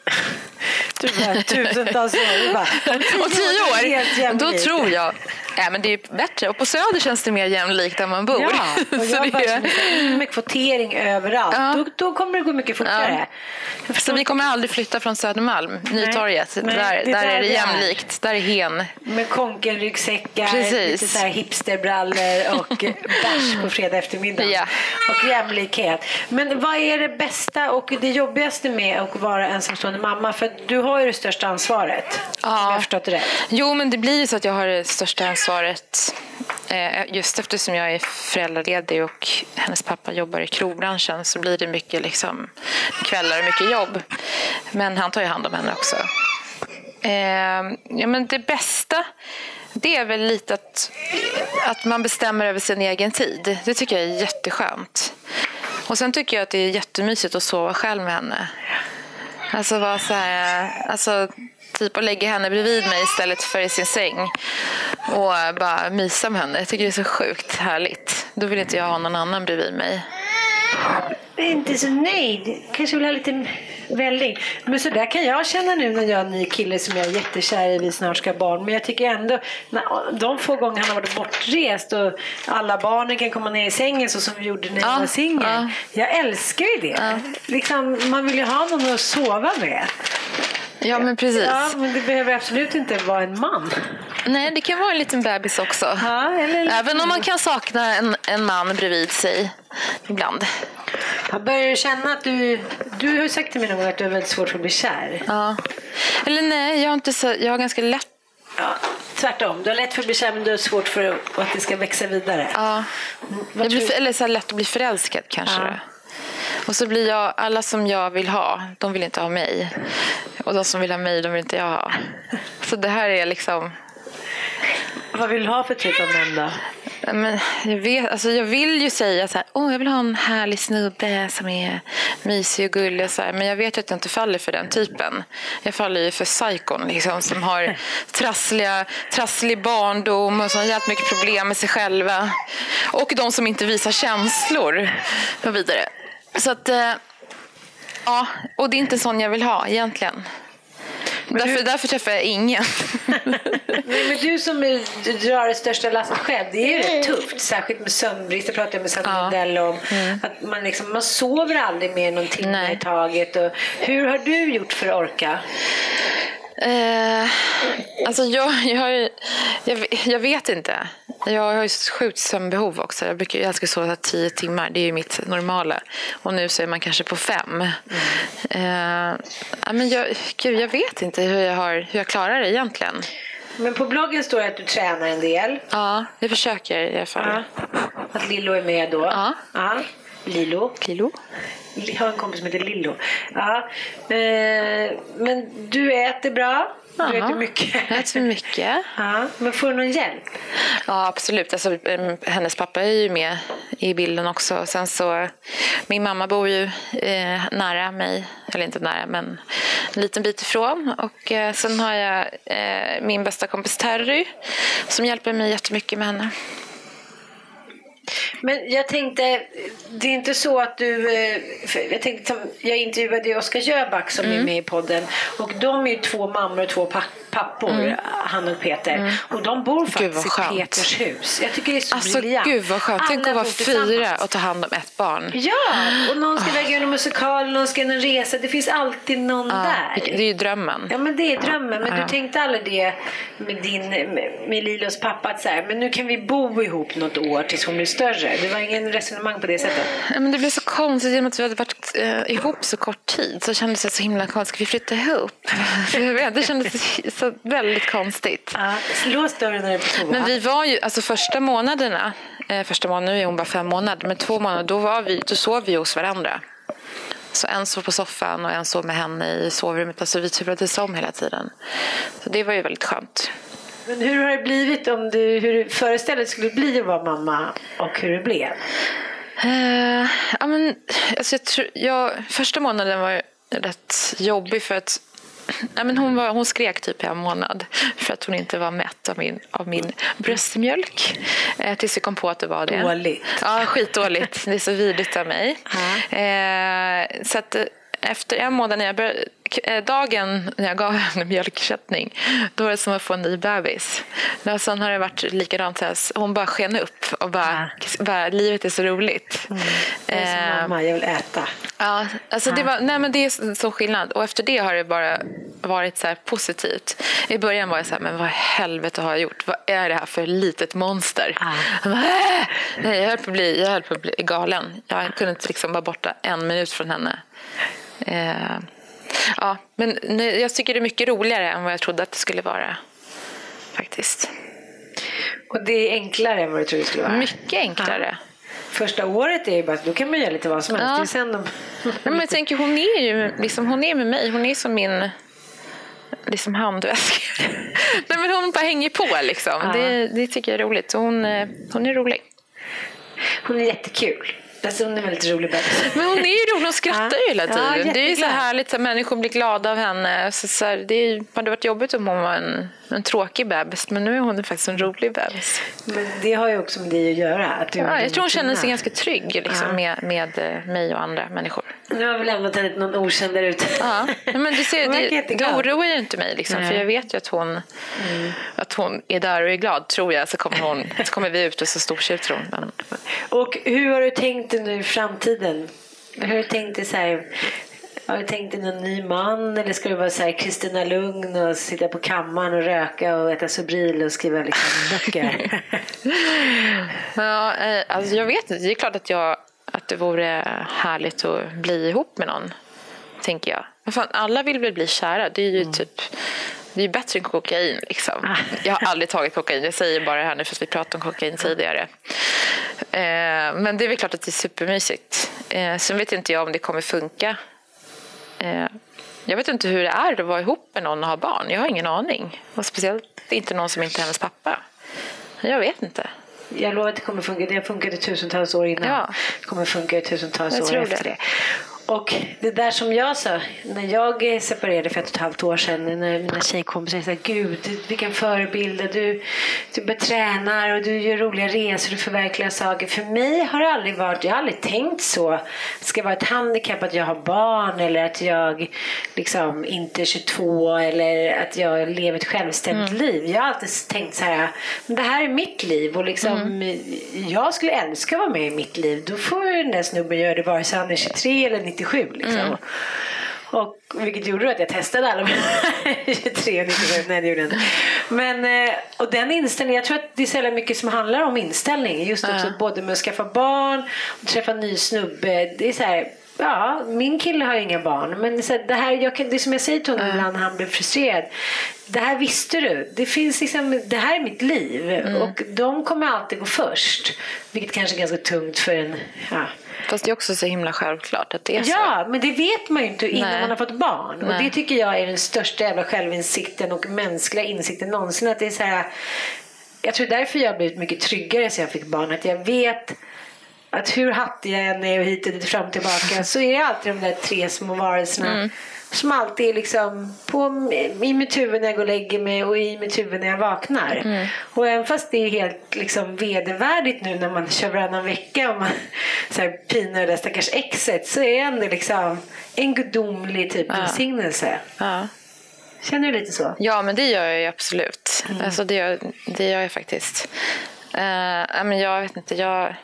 Speaker 2: Du bara, tusentals år. Bara, [LAUGHS]
Speaker 3: tio
Speaker 2: är det
Speaker 3: år,
Speaker 2: helt
Speaker 3: då tror jag... Ja, men det är bättre. Och på Söder känns det mer jämlikt där man bor.
Speaker 2: Ja, och jag bara här, med kvotering överallt.
Speaker 3: Ja.
Speaker 2: Då, då kommer det gå mycket fortare. Jag
Speaker 3: så vi kommer aldrig flytta från Södermalm, Nytorget.
Speaker 2: Nej,
Speaker 3: där,
Speaker 2: det är
Speaker 3: där
Speaker 2: där
Speaker 3: är det
Speaker 2: är.
Speaker 3: jämlikt. Där är hen.
Speaker 2: Med konkenryggsäckar,
Speaker 3: Precis.
Speaker 2: lite så här hipsterbrallor och [LAUGHS] bärs på fredag eftermiddag.
Speaker 3: Ja.
Speaker 2: Och jämlikhet. Men vad är det bästa och det jobbigaste med att vara ensamstående mamma? För du har ju det största ansvaret. Om jag har förstått det rätt.
Speaker 3: Jo, men det blir ju så att jag har det största ansvaret ansvaret eh, just eftersom jag är föräldraledig och hennes pappa jobbar i krogbranschen så blir det mycket liksom, kvällar och mycket jobb. Men han tar ju hand om henne också. Eh, ja, men det bästa det är väl lite att, att man bestämmer över sin egen tid. Det tycker jag är jätteskönt. Och sen tycker jag att det är jättemysigt att sova själv med henne. Alltså vara så här, alltså typ att lägga henne bredvid mig istället för i sin säng och bara mysa med henne. Jag tycker det är så sjukt härligt. Då vill inte jag ha någon annan bredvid mig.
Speaker 2: Jag är inte så nöjd. Kanske vill ha lite välling. Men så där kan jag känna nu när jag har en ny kille som jag är jättekär i. Vi snart ska ha barn. Men jag tycker ändå, när, de få gånger han har varit bortrest och alla barnen kan komma ner i sängen så som vi gjorde när jag
Speaker 3: Ja,
Speaker 2: var singel.
Speaker 3: ja.
Speaker 2: Jag älskar ju det. Liksom, man vill ju ha någon att sova med.
Speaker 3: Ja, men precis.
Speaker 2: Ja, men det behöver absolut inte vara en man.
Speaker 3: Nej, det kan vara en liten bebis också.
Speaker 2: Ja, eller
Speaker 3: Även om man kan sakna en, en man bredvid sig ibland.
Speaker 2: Jag börjar känna att du, du har sagt till mig någon gång att du har väldigt svårt för att bli kär.
Speaker 3: Ja. Eller nej, jag har, inte så, jag har ganska lätt
Speaker 2: Ja, tvärtom. Du har lätt för att bli kär men du har svårt för att det ska växa vidare.
Speaker 3: Ja. Jag blir, eller så lätt att bli förälskad kanske.
Speaker 2: Ja.
Speaker 3: Och så blir jag, alla som jag vill ha, de vill inte ha mig. Och de som vill ha mig, de vill inte jag ha. Så det här är liksom,
Speaker 2: Vad vill du ha för typ av män då?
Speaker 3: men jag, vet, alltså jag vill ju säga så här, åh jag vill ha en härlig snubbe som är mysig och gullig. Och så här, men jag vet ju att jag inte faller för den typen. Jag faller ju för psykon liksom, som har [LAUGHS] trassliga, trasslig barndom och som har jävligt mycket problem med sig själva. Och de som inte visar känslor och vidare. Så att, eh, ja, och det är inte sån jag vill ha egentligen. Därför, därför träffar jag ingen. [LAUGHS]
Speaker 2: Men, men du som du drar det största lasset själv, det är ju rätt tufft. Särskilt med sömnbrist, det pratade jag med Sandra
Speaker 3: Ja.
Speaker 2: Lindell om. Att man, liksom, man sover aldrig mer än någon timme
Speaker 3: Nej.
Speaker 2: i taget. Och hur har du gjort för att orka?
Speaker 3: Eh, alltså jag, jag, jag, jag vet inte. Jag har ju sjukt sömnbehov också. Jag, brukar, jag älskar att sova tio timmar. Det är ju mitt normala. Och nu så är man kanske på fem. Eh, ja, men jag, gud, jag vet inte hur jag, har, hur jag klarar det egentligen.
Speaker 2: Men på bloggen står det att du tränar en del.
Speaker 3: Ja, jag försöker i alla fall.
Speaker 2: Att Lillo är med då.
Speaker 3: Ja.
Speaker 2: ja. Lilo.
Speaker 3: Kilo?
Speaker 2: Jag har en kompis som heter Lillo. Ja. Eh, men du äter bra. Du
Speaker 3: Ja.
Speaker 2: äter mycket.
Speaker 3: Jag äter mycket.
Speaker 2: Ja. Men får du någon hjälp?
Speaker 3: Ja, absolut. Alltså, hennes pappa är ju med i bilden också. Sen så, min mamma bor ju eh, nära mig, eller inte nära, men en liten bit ifrån. Och eh, sen har jag eh, min bästa kompis Terry som hjälper mig jättemycket med henne.
Speaker 2: Men jag tänkte, det är inte så att du... eh, Jag tänkte, jag intervjuade ju Oskar Jöback som
Speaker 3: Mm.
Speaker 2: är med i podden. Och de är ju två mammor och två pa- pappor, han och Peter. Och de bor
Speaker 3: Mm.
Speaker 2: Faktiskt i. Peters hus. Jag tycker det är så
Speaker 3: Alltså
Speaker 2: briljant.
Speaker 3: gud vad skönt. Tänk att vara fyra och ta hand om ett barn.
Speaker 2: Ja, och någon ska och göra en musikal, någon ska göra en resa. Det finns alltid någon
Speaker 3: Ja,
Speaker 2: där.
Speaker 3: det är ju drömmen.
Speaker 2: Ja men det är drömmen. Men
Speaker 3: Ja.
Speaker 2: du tänkte aldrig det med, din, med, Lilos pappa att så här, men nu kan vi bo ihop något år tills hon blir större. Det var ingen resonemang på det sättet.
Speaker 3: Ja, men det blev så konstigt genom att vi hade varit eh, ihop så kort tid. Så kändes det så himla konstigt. Ska vi flytta ihop? [LAUGHS] Det kändes så väldigt konstigt.
Speaker 2: Ja, lås dörren när du är på toa.
Speaker 3: Men vi var ju, alltså första månaderna, eh, första månaden, nu är hon bara fem månader, men två månader, då, var vi, då sov vi hos varandra. Så en sov på soffan och en sov med henne i sovrummet. Alltså vi turades om hela tiden. Så det var ju väldigt skönt.
Speaker 2: Men hur har det blivit om du, hur du föreställde dig skulle bli att vara mamma och hur det blev?
Speaker 3: Eh, ja, men, alltså jag tror, jag, första månaden var rätt jobbig för att ja, men hon, var, hon skrek typ i en månad för att hon inte var mätt av min, av min bröstmjölk. Eh, tills vi kom på att det var det.
Speaker 2: Dåligt.
Speaker 3: Ja, skitdåligt. Det är så vidrigt av mig. Eh, så att, eh, efter en månad, när jag började, dagen när jag gav henne mjölkersättning, då var det som att få en ny bebis. Och sen har det varit likadant. Hon bara sken upp och bara, bara livet är så roligt.
Speaker 2: Jag är som
Speaker 3: Eh,
Speaker 2: mamma, jag vill äta.
Speaker 3: Ja, alltså det, var, nej men det är så skillnad. Och efter det har det bara varit så positivt. I början var jag så här, men vad i helvete har jag gjort? Vad är det här för litet monster? Jag, bara, "Äh!" nej, jag, höll på att bli, jag höll på att bli galen. Jag kunde inte liksom vara borta en minut från henne. Eh, ja, men nej, jag tycker det är mycket roligare än vad jag trodde att det skulle vara. Faktiskt.
Speaker 2: Och det är enklare än vad du trodde det skulle vara.
Speaker 3: Mycket enklare.
Speaker 2: Första året är ju bara, då kan man göra lite vad som helst.
Speaker 3: Ja.
Speaker 2: Sen de... [LAUGHS]
Speaker 3: Ja, men jag tänker, hon är ju liksom, hon är med mig. Hon är som min liksom handväska. [LAUGHS] Nej, men hon bara hänger på. Liksom.
Speaker 2: Ja.
Speaker 3: Det, det tycker jag är roligt. Hon, eh, hon är rolig.
Speaker 2: Hon är jättekul. Alltså, hon är väldigt rolig bebis.
Speaker 3: Men hon är ju rolig. Hon skrattar
Speaker 2: Ja.
Speaker 3: ju hela
Speaker 2: Ja,
Speaker 3: tiden. det är ju så härligt att människor blir glada av henne. Så, så här, det är, hade varit jobbigt om hon var en, en tråkig bebis. Men nu är hon faktiskt en rolig bebis.
Speaker 2: Men det har ju också med dig att göra. Att
Speaker 3: Ja, jag tror hon känner sig ganska trygg liksom,
Speaker 2: Ja.
Speaker 3: med, med eh, mig och andra människor.
Speaker 2: Nu har vi lämnat henne till någon okänd där ute.
Speaker 3: Ja, men du ser, det, det oroar ju inte mig. Liksom, för jag vet ju att hon, att hon är där och är glad, tror jag. Så kommer, hon, så kommer vi ut och så stortjuter hon. Men,
Speaker 2: Och hur har du tänkt dig nu i framtiden? Hur har du tänkt dig så här? Har du tänkt dig någon ny man eller ska du vara så här Kristina Lugn och sitta på kammaren och röka och äta Sobril och skriva liksom böcker? [LAUGHS]
Speaker 3: ja, eh, alltså jag vet inte. Det är klart att, jag, att det vore härligt att bli ihop med någon. Tänker jag. Men fan, alla vill väl bli kära. Det är ju typ det är bättre än kokain. Liksom. Jag har aldrig tagit kokain. Jag säger bara det här nu för att vi pratade om kokain tidigare. Eh, men det är väl klart att det är supermysigt. Eh, sen vet inte jag om det kommer funka. Eh, jag vet inte hur det är att vara ihop med någon och ha barn. Jag har ingen aning. Och speciellt inte någon som inte är hennes pappa. Jag vet inte.
Speaker 2: Jag lovar att det kommer funka. Det har funkat i tusentals år innan.
Speaker 3: Ja.
Speaker 2: Det kommer funka i tusentals
Speaker 3: Jag
Speaker 2: år efter
Speaker 3: det.
Speaker 2: det. Och det där som jag sa, när jag separerade för ett och ett halvt år sedan, när mina tjejkompisar sa gud vilken förebild, du, du betränar och du gör roliga resor och förverkligar saker. För mig har det aldrig varit, jag har aldrig tänkt så. Det ska vara ett handikapp att jag har barn eller att jag liksom inte är 22 eller att jag lever ett självständigt liv. Jag har alltid tänkt så här, men det här är mitt liv och liksom, jag skulle älska att vara med i mitt liv. Då får den där snubben göra det vare sig han är 23 eller 97. Liksom. Och, vilket gjorde att jag testade alla mina 23 och 97. Nej, det gjorde jag inte. Men, eh, och den inställningen, jag tror att det är så mycket som handlar om inställning. Just också
Speaker 3: Ja.
Speaker 2: både med att skaffa barn och träffa en ny snubbe. Det är så här, Ja, min kille har ju inga barn. Men så det, här, jag det är som jag säger till honom ibland när han blir frustrerad. Det här visste du. Det, finns liksom, det här är mitt liv.
Speaker 3: Mm.
Speaker 2: Och de kommer alltid gå först. Vilket kanske är ganska tungt för en... Ja,
Speaker 3: Fast det är också så himla självklart att det är så.
Speaker 2: Ja, men det vet man ju inte innan
Speaker 3: Nej.
Speaker 2: man har fått barn. Och
Speaker 3: Nej.
Speaker 2: det tycker jag är den största jävla självinsikten och mänskliga insikten någonsin. Att det är så här, jag tror därför jag har blivit mycket tryggare sen jag fick barn. Att jag vet att hur hattig jag än är och hit och dit fram och tillbaka [LAUGHS] så är det alltid de där tre små varelserna
Speaker 3: Mm.
Speaker 2: Som alltid är liksom på, i mitt huvud när jag går och lägger mig och i mitt huvud när jag vaknar.
Speaker 3: Mm.
Speaker 2: Och även fast det är helt liksom vedervärdigt nu när man kör varannan vecka och man [LAUGHS] så här, pinar det där stackars exet så är det ändå liksom en gudomlig typ välsignelse.
Speaker 3: Ja.
Speaker 2: Känner du lite så?
Speaker 3: Ja, men det gör jag ju absolut. Alltså, det, gör, det gör jag faktiskt. Ja, men jag vet inte, jag,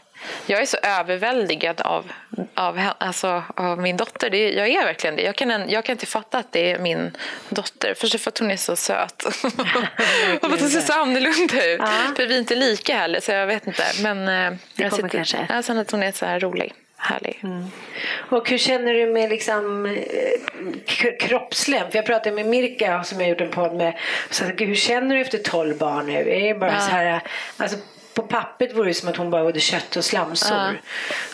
Speaker 3: jag är så överväldigad av, av, alltså, av min dotter. Det, jag är verkligen det. Jag kan, jag kan inte fatta att det är min dotter. Först för att hon är så söt. och för att hon ser så annorlunda ut.
Speaker 2: Ja.
Speaker 3: För vi är inte lika heller, så jag vet inte. Men eh, jag
Speaker 2: kommer kanske.
Speaker 3: Ja, sen att hon är så här rolig. Härlig.
Speaker 2: Och hur känner du med liksom, eh, kroppsligen? För jag pratade med Mirka som jag gjort en podd med. Så att, "Gud, hur känner du efter 12 barn nu? Är det bara
Speaker 3: Ja.
Speaker 2: så här, alltså, på pappret vore det som att hon bara åt kött och slamsor.
Speaker 3: Ja.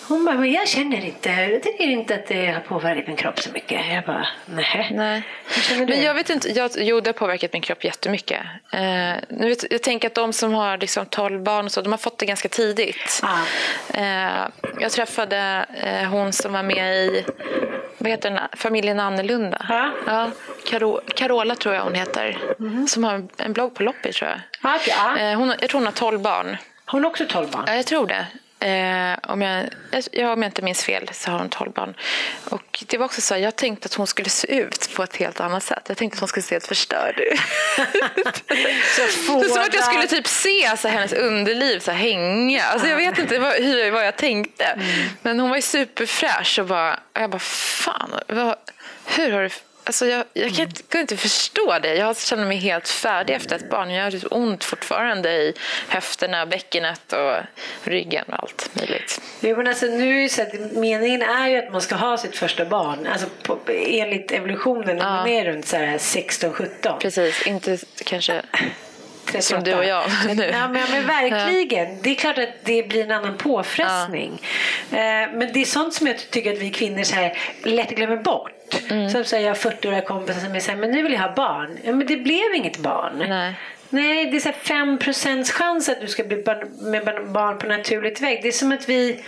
Speaker 2: Hon bara, men jag känner inte, jag tycker inte att det har påverkat min kropp så mycket. Jag bara, nej.
Speaker 3: Nej. Men jag vet inte, jag, jo det har påverkat min kropp jättemycket. Eh, nu vet, jag tänker att de som har liksom 12 barn och så, de har fått det ganska tidigt.
Speaker 2: Ja.
Speaker 3: Eh, jag träffade eh, hon som var med i vad heter den, Familjen Annorlunda.
Speaker 2: Ja.
Speaker 3: Ja, Caro, Carola tror jag hon heter. Som har en- blogg på Loppi tror jag. Eh, hon, jag tror hon har 12 barn.
Speaker 2: Hon har också 12 barn.
Speaker 3: Ja, jag tror det. Eh, om, jag, ja, om jag inte minns fel så har hon 12 barn. Och det var också så jag tänkte att hon skulle se ut på ett helt annat sätt. Jag tänkte att hon skulle se helt förstörd ut. [LAUGHS]
Speaker 2: Så
Speaker 3: som att jag skulle typ se så hennes underliv så hänga. Alltså, jag vet inte vad, hur, vad jag tänkte.
Speaker 2: Mm.
Speaker 3: Men hon var ju superfräsch och, bara, och jag bara, fan, vad, hur har du... Alltså jag, jag kan, inte, kan inte förstå det. Jag känner mig helt färdig efter ett barn. Jag har typ ont fortfarande i höfterna, bäckenet och ryggen och allt möjligt.
Speaker 2: Jo, men alltså, nu är så att meningen är ju att man ska ha sitt första barn. Alltså på, enligt evolutionen
Speaker 3: Ja.
Speaker 2: man är runt så här 16-17.
Speaker 3: Precis, inte kanske...
Speaker 2: 38.
Speaker 3: Som du och jag [LAUGHS]
Speaker 2: Men,
Speaker 3: nu.
Speaker 2: ja, men, ja, men verkligen. Det är klart att det blir en annan påfrestning. Eh, men det är sånt som jag tycker att vi kvinnor så här lätt glömmer bort.
Speaker 3: Mm.
Speaker 2: Som säger jag har 40-åriga kompisar som så här, men nu vill jag ha barn. Ja, men det blev inget barn.
Speaker 3: Nej.
Speaker 2: Nej, det är så här 5 chans att du ska bli barn, med barn på naturligt väg. Det är som att vi,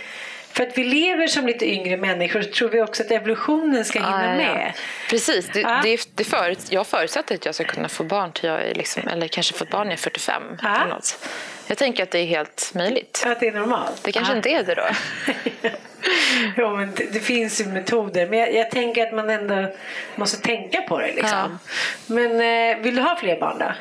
Speaker 2: för att vi lever som lite yngre människor så tror vi också att evolutionen ska hinna
Speaker 3: Ja, ja, ja.
Speaker 2: med.
Speaker 3: Precis. Det,
Speaker 2: Ja.
Speaker 3: det, det förut, jag förutsätter att jag ska kunna få barn till jag är liksom, eller kanske få barn när jag är 45.
Speaker 2: Ja.
Speaker 3: Eller något. Jag tänker att det är helt möjligt.
Speaker 2: Att det är normalt.
Speaker 3: Det kanske
Speaker 2: Ja.
Speaker 3: inte är det då. [LAUGHS]
Speaker 2: jo, men det, det finns ju metoder. Men jag, jag tänker att man ändå måste tänka på det. Liksom. Men eh, vill du ha fler barn då?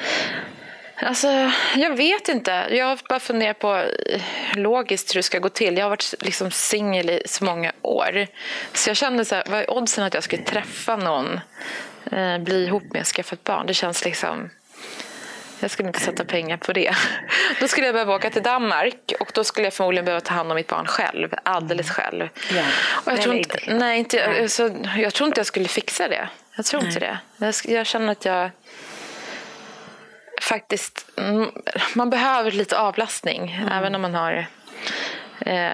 Speaker 3: Alltså, jag vet inte. Jag har bara funderat på eh, logiskt hur det ska gå till. Jag har varit liksom singel i så många år. Så jag kände så här, vad är oddsen att jag skulle träffa någon, eh, bli ihop med skaffa ett barn? Det känns liksom... Jag skulle inte sätta pengar på det. [LAUGHS] Då skulle jag behöva åka till Danmark och då skulle jag förmodligen behöva ta hand om mitt barn själv. Alldeles själv.
Speaker 2: Ja.
Speaker 3: Och jag, tror inte, nej, inte,
Speaker 2: Nej.
Speaker 3: Så, jag tror inte jag skulle fixa det. Jag tror inte det. Jag, jag känner att jag faktiskt... mm, Man behöver lite avlastning. Även om man har... Eh,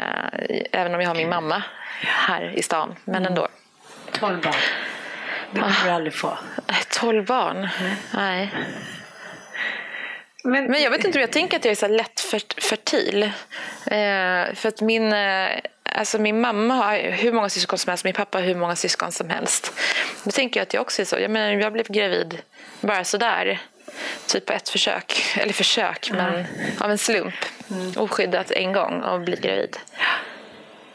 Speaker 3: även om jag har min mamma här i stan. Men ändå.
Speaker 2: 12 barn. Det kommer du aldrig få.
Speaker 3: Eh, Tolv barn? Nej.
Speaker 2: Men,
Speaker 3: Men jag vet inte hur jag tänker att jag är så lätt fer- fertil. Eh, för att min, eh, alltså min mamma har hur många syskon som helst, min pappa har hur många syskon som helst. Då tänker jag att jag också är så. Jag, menar, jag blev gravid bara sådär. Typ på ett försök, eller försök, men av en slump. Oskyddat en gång och bli gravid.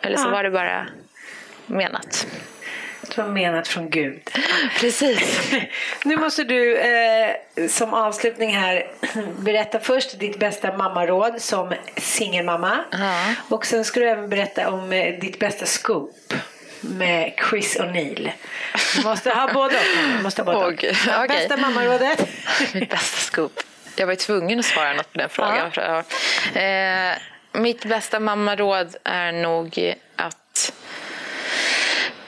Speaker 3: Eller så
Speaker 2: Ja.
Speaker 3: var det bara menat.
Speaker 2: det var menat från Gud. [LAUGHS]
Speaker 3: Precis.
Speaker 2: Nu måste du eh, som avslutning här [CLEARS THROAT] berätta först ditt bästa mammaråd som singelmamma.
Speaker 3: Ja.
Speaker 2: Och sen ska du även berätta om eh, ditt bästa scoop. Med Chris O'Neill. Du måste ha både och. Måste ha både
Speaker 3: Åh,
Speaker 2: och.
Speaker 3: Okej.
Speaker 2: Bästa mammarådet?
Speaker 3: Mitt bästa scoop. Jag var ju tvungen att svara något på den frågan. Ja. eh, mitt bästa mammaråd är nog att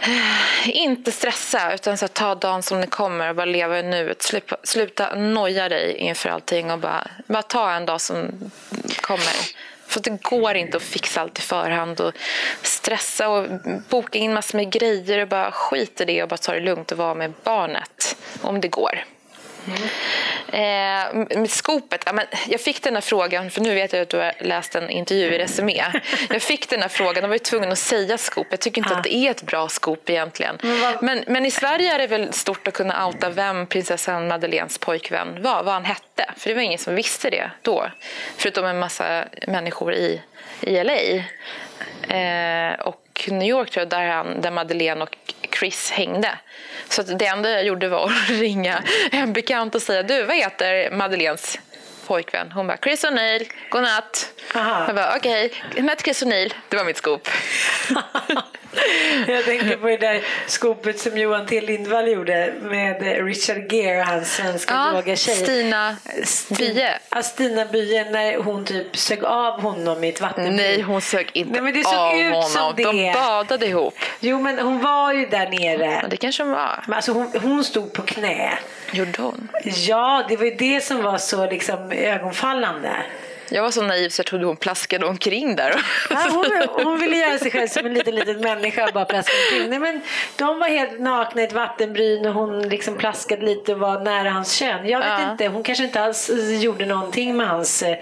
Speaker 3: eh, inte stressa utan så ta dagen som den kommer och bara leva i nuet. Sluta, sluta noja dig inför allting och bara, bara ta en dag som kommer. För det går inte att fixa allt i förhand och stressa och boka in massor med grejer och bara skit i det och bara ta det lugnt och vara med barnet om det går. Eh, med skopet, ja, men jag fick den här frågan, för nu vet jag att du har läst en intervju i Resumé. [LAUGHS] Jag fick den här frågan och var ju tvungen att säga skop. Jag tycker inte
Speaker 2: Ja.
Speaker 3: att det är ett bra skop egentligen. Men, men, i Sverige är det väl stort att kunna outa vem prinsessan Madeleines pojkvän var, vad han hette. För det var ingen som visste det då. Förutom en massa människor i, i LA. Eh, och New York tror jag, där, han, där Madeleine och Chris hängde. Så att det enda jag gjorde var [LAUGHS] att ringa en bekant och säga du, vad heter Madeleines pojkvän? Hon bara Chris O'Neill, godnatt.
Speaker 2: Aha.
Speaker 3: Jag bara okej, okay. met Chris O'Neill. Det var mitt scoop. [LAUGHS]
Speaker 2: Jag tänker på det där skopet som Johan T Lindvall gjorde med Richard Gere och hans svenska
Speaker 3: Ja,
Speaker 2: yogatjej.
Speaker 3: Stina Bye.
Speaker 2: Ja, Stina Bye när hon typ sög av honom i ett vattenbad.
Speaker 3: Nej, hon sög inte
Speaker 2: Nej, men det såg
Speaker 3: av
Speaker 2: ut
Speaker 3: honom.
Speaker 2: som det.
Speaker 3: De badade ihop.
Speaker 2: Jo men hon var ju där nere.
Speaker 3: Men det kanske hon var.
Speaker 2: Men alltså hon, hon stod på knä.
Speaker 3: Gjorde hon?
Speaker 2: Ja, det var ju det som var så liksom ögonfallande.
Speaker 3: Jag var så naiv så jag trodde hon plaskade omkring där.
Speaker 2: Ja, hon, hon ville göra sig själv som en liten, liten människa och bara plaska omkring. Nej, men de var helt nakna i ett vattenbryn och hon liksom plaskade lite och var nära hans kön. Jag vet
Speaker 3: Ja.
Speaker 2: inte, hon kanske inte alls eh, gjorde någonting med hans eh,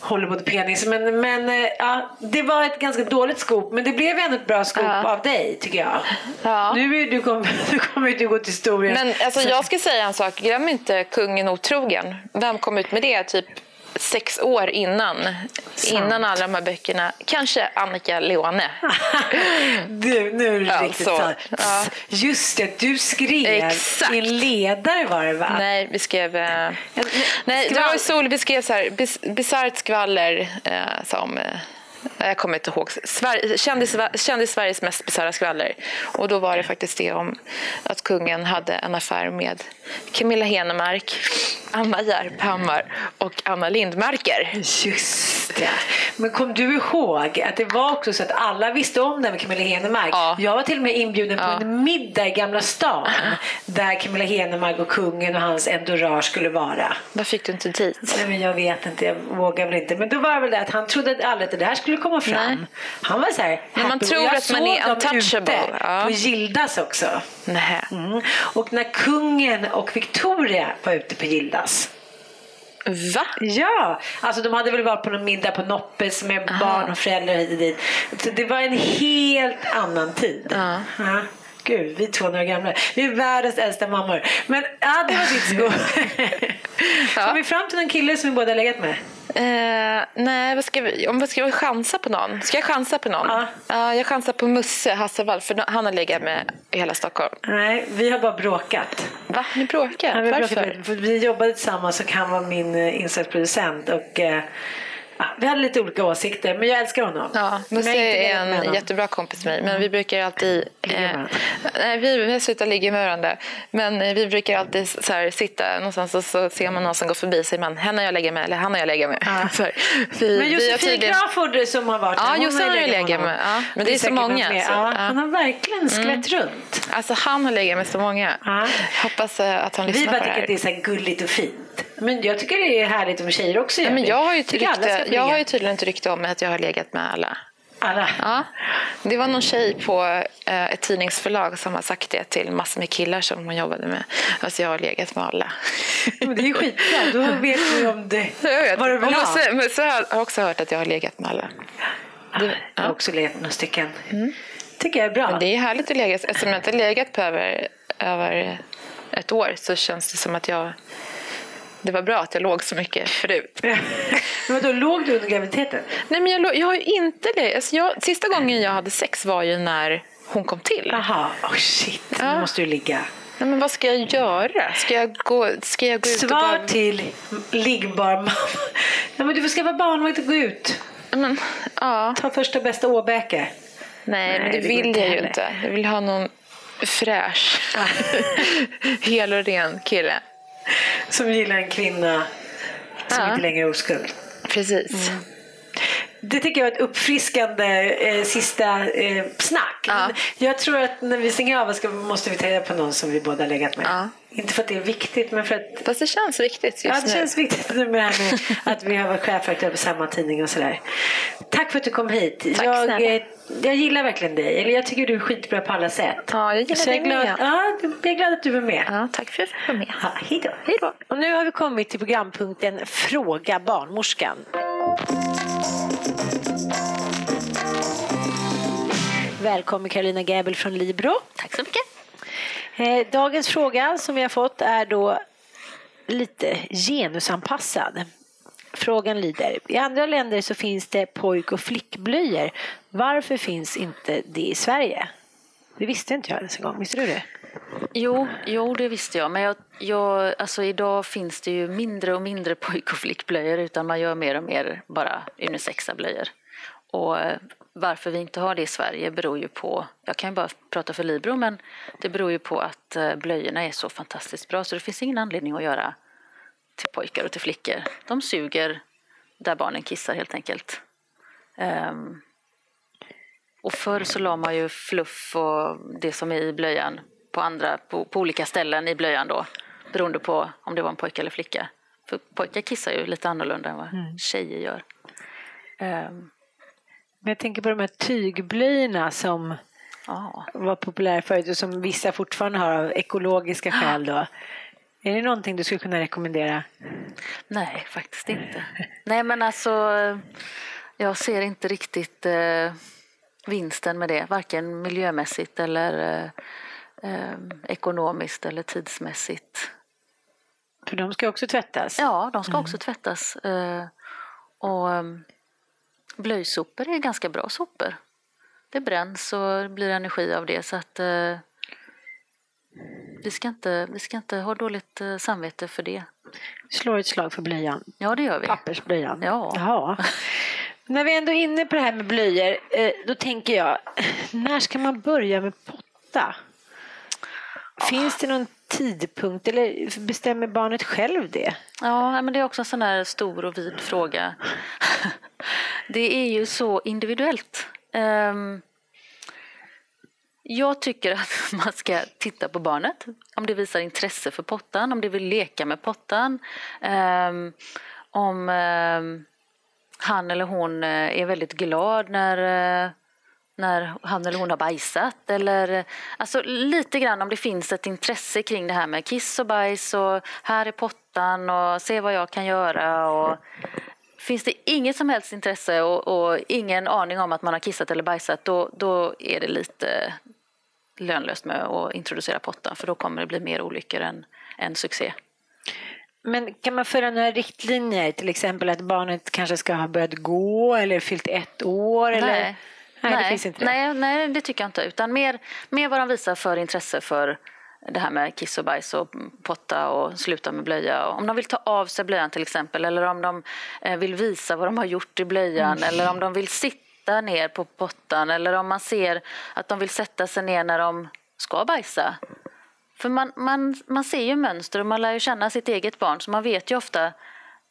Speaker 2: Hollywood-penis. Men, men eh, ja, det var ett ganska dåligt skop. Men det blev ändå ett bra skop
Speaker 3: Ja.
Speaker 2: av dig tycker jag.
Speaker 3: Ja.
Speaker 2: Nu, du kom, [LAUGHS] nu kommer du gå till historien.
Speaker 3: Men alltså, jag ska säga en sak. Glöm inte kungen otrogen. Vem kom ut med det? Typ sex år innan.
Speaker 2: Sant.
Speaker 3: Innan alla de här böckerna. Kanske Annika Leone. [LAUGHS]
Speaker 2: Du, nu är det
Speaker 3: Alltså,
Speaker 2: riktigt sant.
Speaker 3: ja.
Speaker 2: Just det, du skrev
Speaker 3: Exakt.
Speaker 2: i en ledare var det va?
Speaker 3: Nej, vi skrev... Eh, nej, det
Speaker 2: skvall-
Speaker 3: sol. Vi skrev så här, bis, bisarrt skvaller eh, som... Jag kommer inte ihåg. Sver, kändis, kändis Sveriges mest bisarra skvaller. Och då var det faktiskt det om att kungen hade en affär med Camilla Henemark, Anna Järphammar och Anna Lindmarker.
Speaker 2: Just det. Men kom du ihåg att det var också så att alla visste om det med Camilla Henemark?
Speaker 3: Ja.
Speaker 2: Jag var till och med inbjuden på
Speaker 3: Ja.
Speaker 2: en middag i Gamla stan där Camilla Henemark och kungen och hans entourage skulle vara.
Speaker 3: Vad fick du inte dit?
Speaker 2: Nej, men jag vet inte, jag vågar väl inte. Men då var det väl det att han trodde att aldrig att det där skulle komma fram.
Speaker 3: Nej.
Speaker 2: Han var så här
Speaker 3: Men man
Speaker 2: happy.
Speaker 3: tror att man är untouchable. Ja.
Speaker 2: På Gildas också.
Speaker 3: Nej.
Speaker 2: Mm. Och när kungen och Victoria var ute på Gildas.
Speaker 3: Va?
Speaker 2: Ja, alltså de hade väl varit på någon middag på Noppes med barn och föräldrar hit och dit. Så det var en helt annan tid.
Speaker 3: Ja.
Speaker 2: Ja. Gud, vi är 200 år gamla. Vi är världens äldsta mammor. Men ja, det var ditt [LAUGHS] skål. Kom vi fram till någon kille som vi båda legat med?
Speaker 3: Eh, nej, vad ska, vi, om, vad ska chansa på någon? Ska jag chansa på någon?
Speaker 2: Ja.
Speaker 3: Ja, jag chansar på Musse Hasselvall, för han har legat med i hela Stockholm.
Speaker 2: Nej, vi har bara bråkat.
Speaker 3: Va? Ni bråkar?
Speaker 2: Ja, vi,
Speaker 3: Varför?
Speaker 2: bråkat för vi jobbade tillsammans och han var min eh, insatsproducent. Och, eh, ja, vi hade lite olika åsikter, men jag älskar honom.
Speaker 3: Ja, Musse
Speaker 2: jag
Speaker 3: är en
Speaker 2: honom.
Speaker 3: jättebra kompis med mig. Men vi brukar alltid... Eh, nej, vi, vi har slutat ligga med varandra. Men eh, vi brukar alltid så här, sitta någonstans och så ser man någon som går förbi. säger man henne jag legat med eller han har jag legat med. [LAUGHS] Så här, vi,
Speaker 2: Men
Speaker 3: vi
Speaker 2: Josefin
Speaker 3: tydligen-
Speaker 2: Crawford som har varit
Speaker 3: Ja, Josefin har ju legat med. Ja, men det är så
Speaker 2: säkert något
Speaker 3: många, så,
Speaker 2: Ja,
Speaker 3: ja. Mm.
Speaker 2: Han har verkligen skvätt runt.
Speaker 3: Alltså han har legat med så många.
Speaker 2: Ja.
Speaker 3: Hoppas eh, att han
Speaker 2: Vi
Speaker 3: lyssnar
Speaker 2: bara
Speaker 3: på det
Speaker 2: tycker
Speaker 3: här.
Speaker 2: att det är så gulligt och fint. Men jag tycker det är härligt om tjejer också gör
Speaker 3: men
Speaker 2: det.
Speaker 3: jag har, ju rykte, jag har ju tydligen inte rykte om mig att jag har legat med alla.
Speaker 2: Alla.
Speaker 3: Ja. Det var någon tjej på eh, ett tidningsförlag som har sagt det till massor med killar som hon jobbade med. Alltså jag har legat med alla.
Speaker 2: Men det är ju skitbra. Då vet du om det, [LAUGHS]
Speaker 3: Jag vet.
Speaker 2: du
Speaker 3: Och
Speaker 2: vill ha.
Speaker 3: Musse, Musse har också hört att jag har legat med alla.
Speaker 2: Jag har också legat några stycken. tycker jag är bra.
Speaker 3: Men det är härligt att lägga Eftersom jag inte har legat på över, över ett år så känns det som att jag... Det var bra att jag låg så mycket förut. [LAUGHS]
Speaker 2: Men vadå, låg du under graviditeten?
Speaker 3: Nej, men jag, jag har ju inte legat... Alltså jag, sista gången jag hade sex var ju när hon kom till.
Speaker 2: Jaha, oh shit.
Speaker 3: Ja.
Speaker 2: Nu måste du ligga.
Speaker 3: Nej, men vad ska jag göra? Ska jag gå, ska jag gå ut och
Speaker 2: Svar
Speaker 3: bara...
Speaker 2: till liggbar mamma. Ja, men du får skaffa barnvakt och gå ut.
Speaker 3: Men, ja.
Speaker 2: Ta första bästa åbäke.
Speaker 3: Nej, men
Speaker 2: Nej,
Speaker 3: det,
Speaker 2: det går
Speaker 3: vill jag ju inte. Jag vill ha någon fräsch, [LAUGHS] hel och ren kille.
Speaker 2: Som gillar en kvinna som
Speaker 3: Ja.
Speaker 2: inte längre är oskuld.
Speaker 3: Precis.
Speaker 2: Det tycker jag är ett uppfriskande eh, sista eh, snack.
Speaker 3: Ja.
Speaker 2: Jag tror att när vi stänger av ska, måste vi ta reda på någon som vi båda legat med.
Speaker 3: Ja.
Speaker 2: Inte för att det är viktigt men för att
Speaker 3: Fast det känns viktigt just
Speaker 2: Ja, det
Speaker 3: nu.
Speaker 2: känns viktigt nu med det här med att vi har varit chefredaktör på samma tidning och sådär. Tack för att du kom hit.
Speaker 3: Tack
Speaker 2: jag, eh, jag gillar verkligen dig. Eller jag tycker du är skitbra på alla sätt.
Speaker 3: Ja, jag gillar
Speaker 2: Så jag är
Speaker 3: dig
Speaker 2: glad,
Speaker 3: med.
Speaker 2: ja, jag är glad att du är med.
Speaker 3: Ja, tack för att fick vara med.
Speaker 2: Ja, hej då.
Speaker 3: Hej då.
Speaker 2: Och nu har vi kommit till programpunkten Fråga barnmorskan. Välkommen Carolina Gäbel från Libro.
Speaker 1: Tack så mycket.
Speaker 2: Eh, Dagens fråga som vi har fått är då lite genusanpassad. Frågan lyder, i andra länder så finns det pojk och flickblöjor. Varför finns inte det i Sverige? Det visste inte jag ens en gång, visste du det?
Speaker 4: Jo, jo, det visste jag. Men jag, jag, alltså idag finns det ju mindre och mindre pojk och flickblöjor utan man gör mer och mer bara unisexa blöjor. Och eh, varför vi inte har det i Sverige beror ju på, jag kan ju bara prata för Libro, men det beror ju på att eh, blöjorna är så fantastiskt bra så det finns ingen anledning att göra till pojkar och till flickor. De suger där barnen kissar helt enkelt. Ehm, och förr så la man ju fluff och det som är i blöjan på, andra, på, på olika ställen i blöjan då. Beroende på om det var en pojke eller flicka. För pojkar kissar ju lite annorlunda än vad tjejer gör. Ehm,
Speaker 2: Men jag tänker på de här tygblöjorna som
Speaker 4: ja.
Speaker 2: var populära förut och som vissa fortfarande har av ekologiska [GASPS] skäl då. Är det någonting du skulle kunna rekommendera?
Speaker 4: Nej, faktiskt inte. Nej, men alltså jag ser inte riktigt eh, vinsten med det. Varken miljömässigt eller eh, eh, ekonomiskt eller tidsmässigt.
Speaker 2: För de ska också tvättas.
Speaker 4: Ja, de ska också tvättas. Eh, och um, blöjsopor är ganska bra sopor. Det bränns och blir energi av det. Så att eh, vi, ska inte, vi ska inte ha dåligt eh, samvete för det.
Speaker 2: Slår ett slag för blöjan.
Speaker 4: Ja, det gör vi.
Speaker 2: Pappersblöjan.
Speaker 4: Ja.
Speaker 2: Jaha. [LAUGHS] När vi ändå är inne på det här med blöjor, eh, då tänker jag, när ska man börja med potta? Finns det någon tidpunkt eller bestämmer barnet själv det?
Speaker 4: Ja, men det är också en sån här stor och vid fråga. [LAUGHS] Det är ju så individuellt. Ehm, jag tycker att [LAUGHS] man ska titta på barnet, om det visar intresse för pottan, om det vill leka med pottan, ehm, om ehm, han eller hon eh, är väldigt glad när, eh, när han eller hon har bajsat. Eller, eh, alltså lite grann om det finns ett intresse kring det här med kiss och bajs och här är pottan och se vad jag kan göra. Och, finns det inget som helst intresse och, och ingen aning om att man har kissat eller bajsat då, då är det lite lönlöst med att introducera pottan för då kommer det bli mer olyckor än, än succé.
Speaker 2: Men kan man föra några riktlinjer, till exempel att barnet kanske ska ha börjat gå eller fyllt ett år? Eller?
Speaker 4: Nej.
Speaker 2: Nej, det finns inte det.
Speaker 4: Nej, nej, det tycker jag inte. Utan mer, mer vad de visar för intresse för det här med kiss och bajs och potta och sluta med blöja. Om de vill ta av sig blöjan till exempel eller om de eh, vill visa vad de har gjort i blöjan
Speaker 2: Mm.
Speaker 4: eller om de vill sitta ner på pottan eller om man ser att de vill sätta sig ner när de ska bajsa. För man, man, man ser ju mönster och man lär ju känna sitt eget barn så man vet ju ofta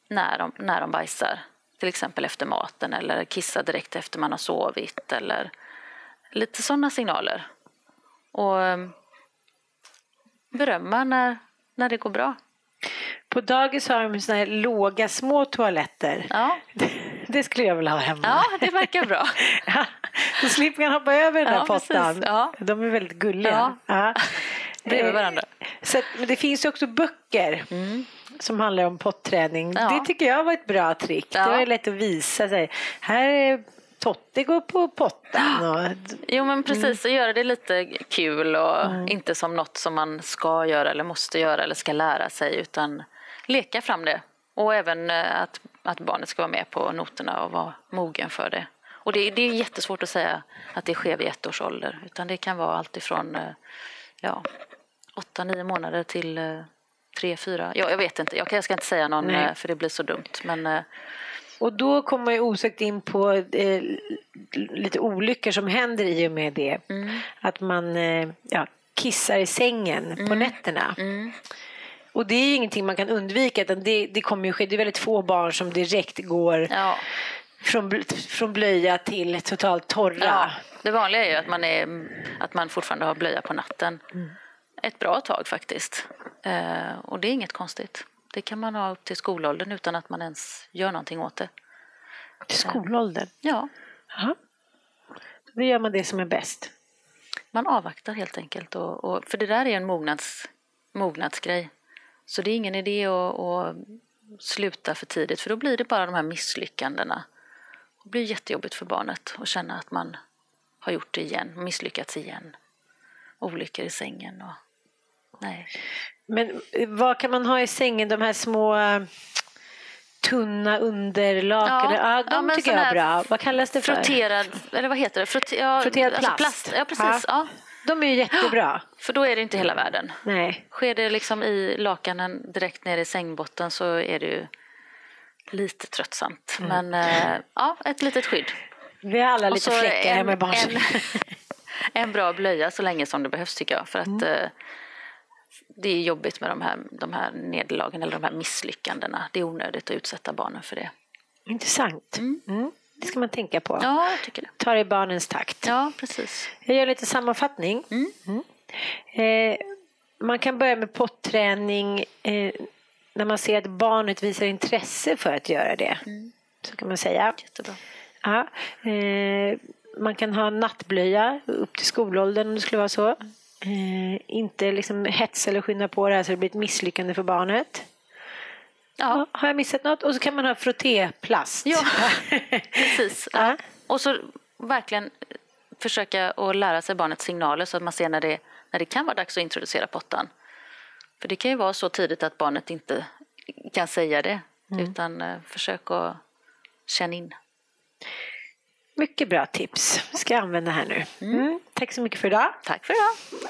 Speaker 4: när de, när de bajsar. Till exempel efter maten eller kissar direkt efter man har sovit eller lite sådana signaler. Och eh, berömma när, när det går bra.
Speaker 2: På dagis har de såna här låga små toaletter.
Speaker 4: Ja, [LAUGHS]
Speaker 2: Det skulle jag vilja ha hemma.
Speaker 4: ja det verkar bra. [LAUGHS]
Speaker 2: Ja, Då slipper man hoppa över den där
Speaker 4: Ja, precis.
Speaker 2: pottan.
Speaker 4: Ja.
Speaker 2: De är väldigt gulliga. Ja. [LAUGHS]
Speaker 4: Bredvid
Speaker 2: Eh,
Speaker 4: varandra.
Speaker 2: Så, att- men det finns också böcker som handlar om potträning. Det tycker jag var ett bra trick. Det var lätt att visa sig. Här är Totte går på pottan. Och, [GASPS]
Speaker 4: Jo men precis, och göra det lite kul och
Speaker 2: Mm.
Speaker 4: inte som något som man ska göra eller måste göra eller ska lära sig utan leka fram det. Och även eh, att, att barnet ska vara med på noterna och vara mogen för det. Och det, det är jättesvårt att säga att det sker vid ett års ålder utan det kan vara allt ifrån eh, ja, åtta, nio månader till eh, tre, fyra. Ja, jag vet inte, jag, ska inte säga någon
Speaker 2: Nej.
Speaker 4: för det blir så dumt. Men,
Speaker 2: Och då kommer man ju osökt in på eh, lite olyckor som händer i och med det.
Speaker 4: Mm.
Speaker 2: Att man eh, ja, kissar i sängen
Speaker 4: Mm.
Speaker 2: på nätterna. Och det är ju ingenting man kan undvika. Utan det, det kommer ju ske. Det är väldigt få barn som direkt går
Speaker 4: Ja.
Speaker 2: från, från blöja till totalt torra.
Speaker 4: Ja, det vanliga är ju att man, är, att man fortfarande har blöja på natten. Ett bra tag faktiskt. Eh, och det är inget konstigt. Det kan man ha upp till skolåldern utan att man ens gör någonting åt det.
Speaker 2: Till skolåldern.
Speaker 4: Ja,
Speaker 2: Jaha. Då gör man det som är bäst.
Speaker 4: man avvaktar helt enkelt. Och, och, för det där är en mognads, mognadsgrej. Så det är ingen idé att, att sluta för tidigt för då blir det bara de här misslyckandena. Det blir jättejobbigt för barnet att känna att man har gjort det igen, misslyckats igen. Olyckor i sängen och... Nej.
Speaker 2: Men eh, vad kan man ha i sängen? De här små eh, tunna underlaken.
Speaker 4: Ja,
Speaker 2: Ja, de
Speaker 4: ja,
Speaker 2: tycker jag är bra. Vad kallas det för?
Speaker 4: Frotterad, eller vad heter det? Frotte, ja,
Speaker 2: Frotterad
Speaker 4: alltså
Speaker 2: plast.
Speaker 4: Ja, precis. Ja.
Speaker 2: De är ju jättebra. [GASPS]
Speaker 4: För då är det inte hela världen.
Speaker 2: Nej.
Speaker 4: Sker det liksom i lakanen direkt ner i sängbotten så är det ju lite tröttsamt.
Speaker 2: Mm.
Speaker 4: Men eh, ja, ett litet skydd.
Speaker 2: Vi har alla
Speaker 4: Och
Speaker 2: lite fläckar hemma i barnsäng.
Speaker 4: en, [LAUGHS] en bra blöja så länge som det behövs tycker jag. För att
Speaker 2: Mm.
Speaker 4: Det är jobbigt med de här, de här nederlagen eller de här misslyckandena. Det är onödigt att utsätta barnen för det.
Speaker 2: Intressant. Mm. Det ska man tänka på.
Speaker 4: Ja, jag tycker det.
Speaker 2: Ta det i barnens takt.
Speaker 4: Ja, precis.
Speaker 2: Jag gör lite sammanfattning. Mm. Eh, man kan börja med potträning eh, när man ser att barnet visar intresse för att göra det. Så kan man säga.
Speaker 4: Jättebra.
Speaker 2: Ja. Eh, man kan ha nattblöja upp till skolåldern om det skulle vara så. Eh, inte liksom hetsa eller skynda på det här så det blir ett misslyckande för barnet.
Speaker 4: Ja,
Speaker 2: Har jag missat något? Och så kan man ha frottéplast.
Speaker 4: Ja. [LAUGHS] precis. Ja. Och så verkligen försöka att lära sig barnets signaler så att man ser när det, när det kan vara dags att introducera pottan. För det kan ju vara så tidigt att barnet inte kan säga det. Utan eh, försök att känna in.
Speaker 2: Mycket bra tips. Ska jag använda här nu. Mm. Tack så mycket för idag.
Speaker 4: Tack för idag.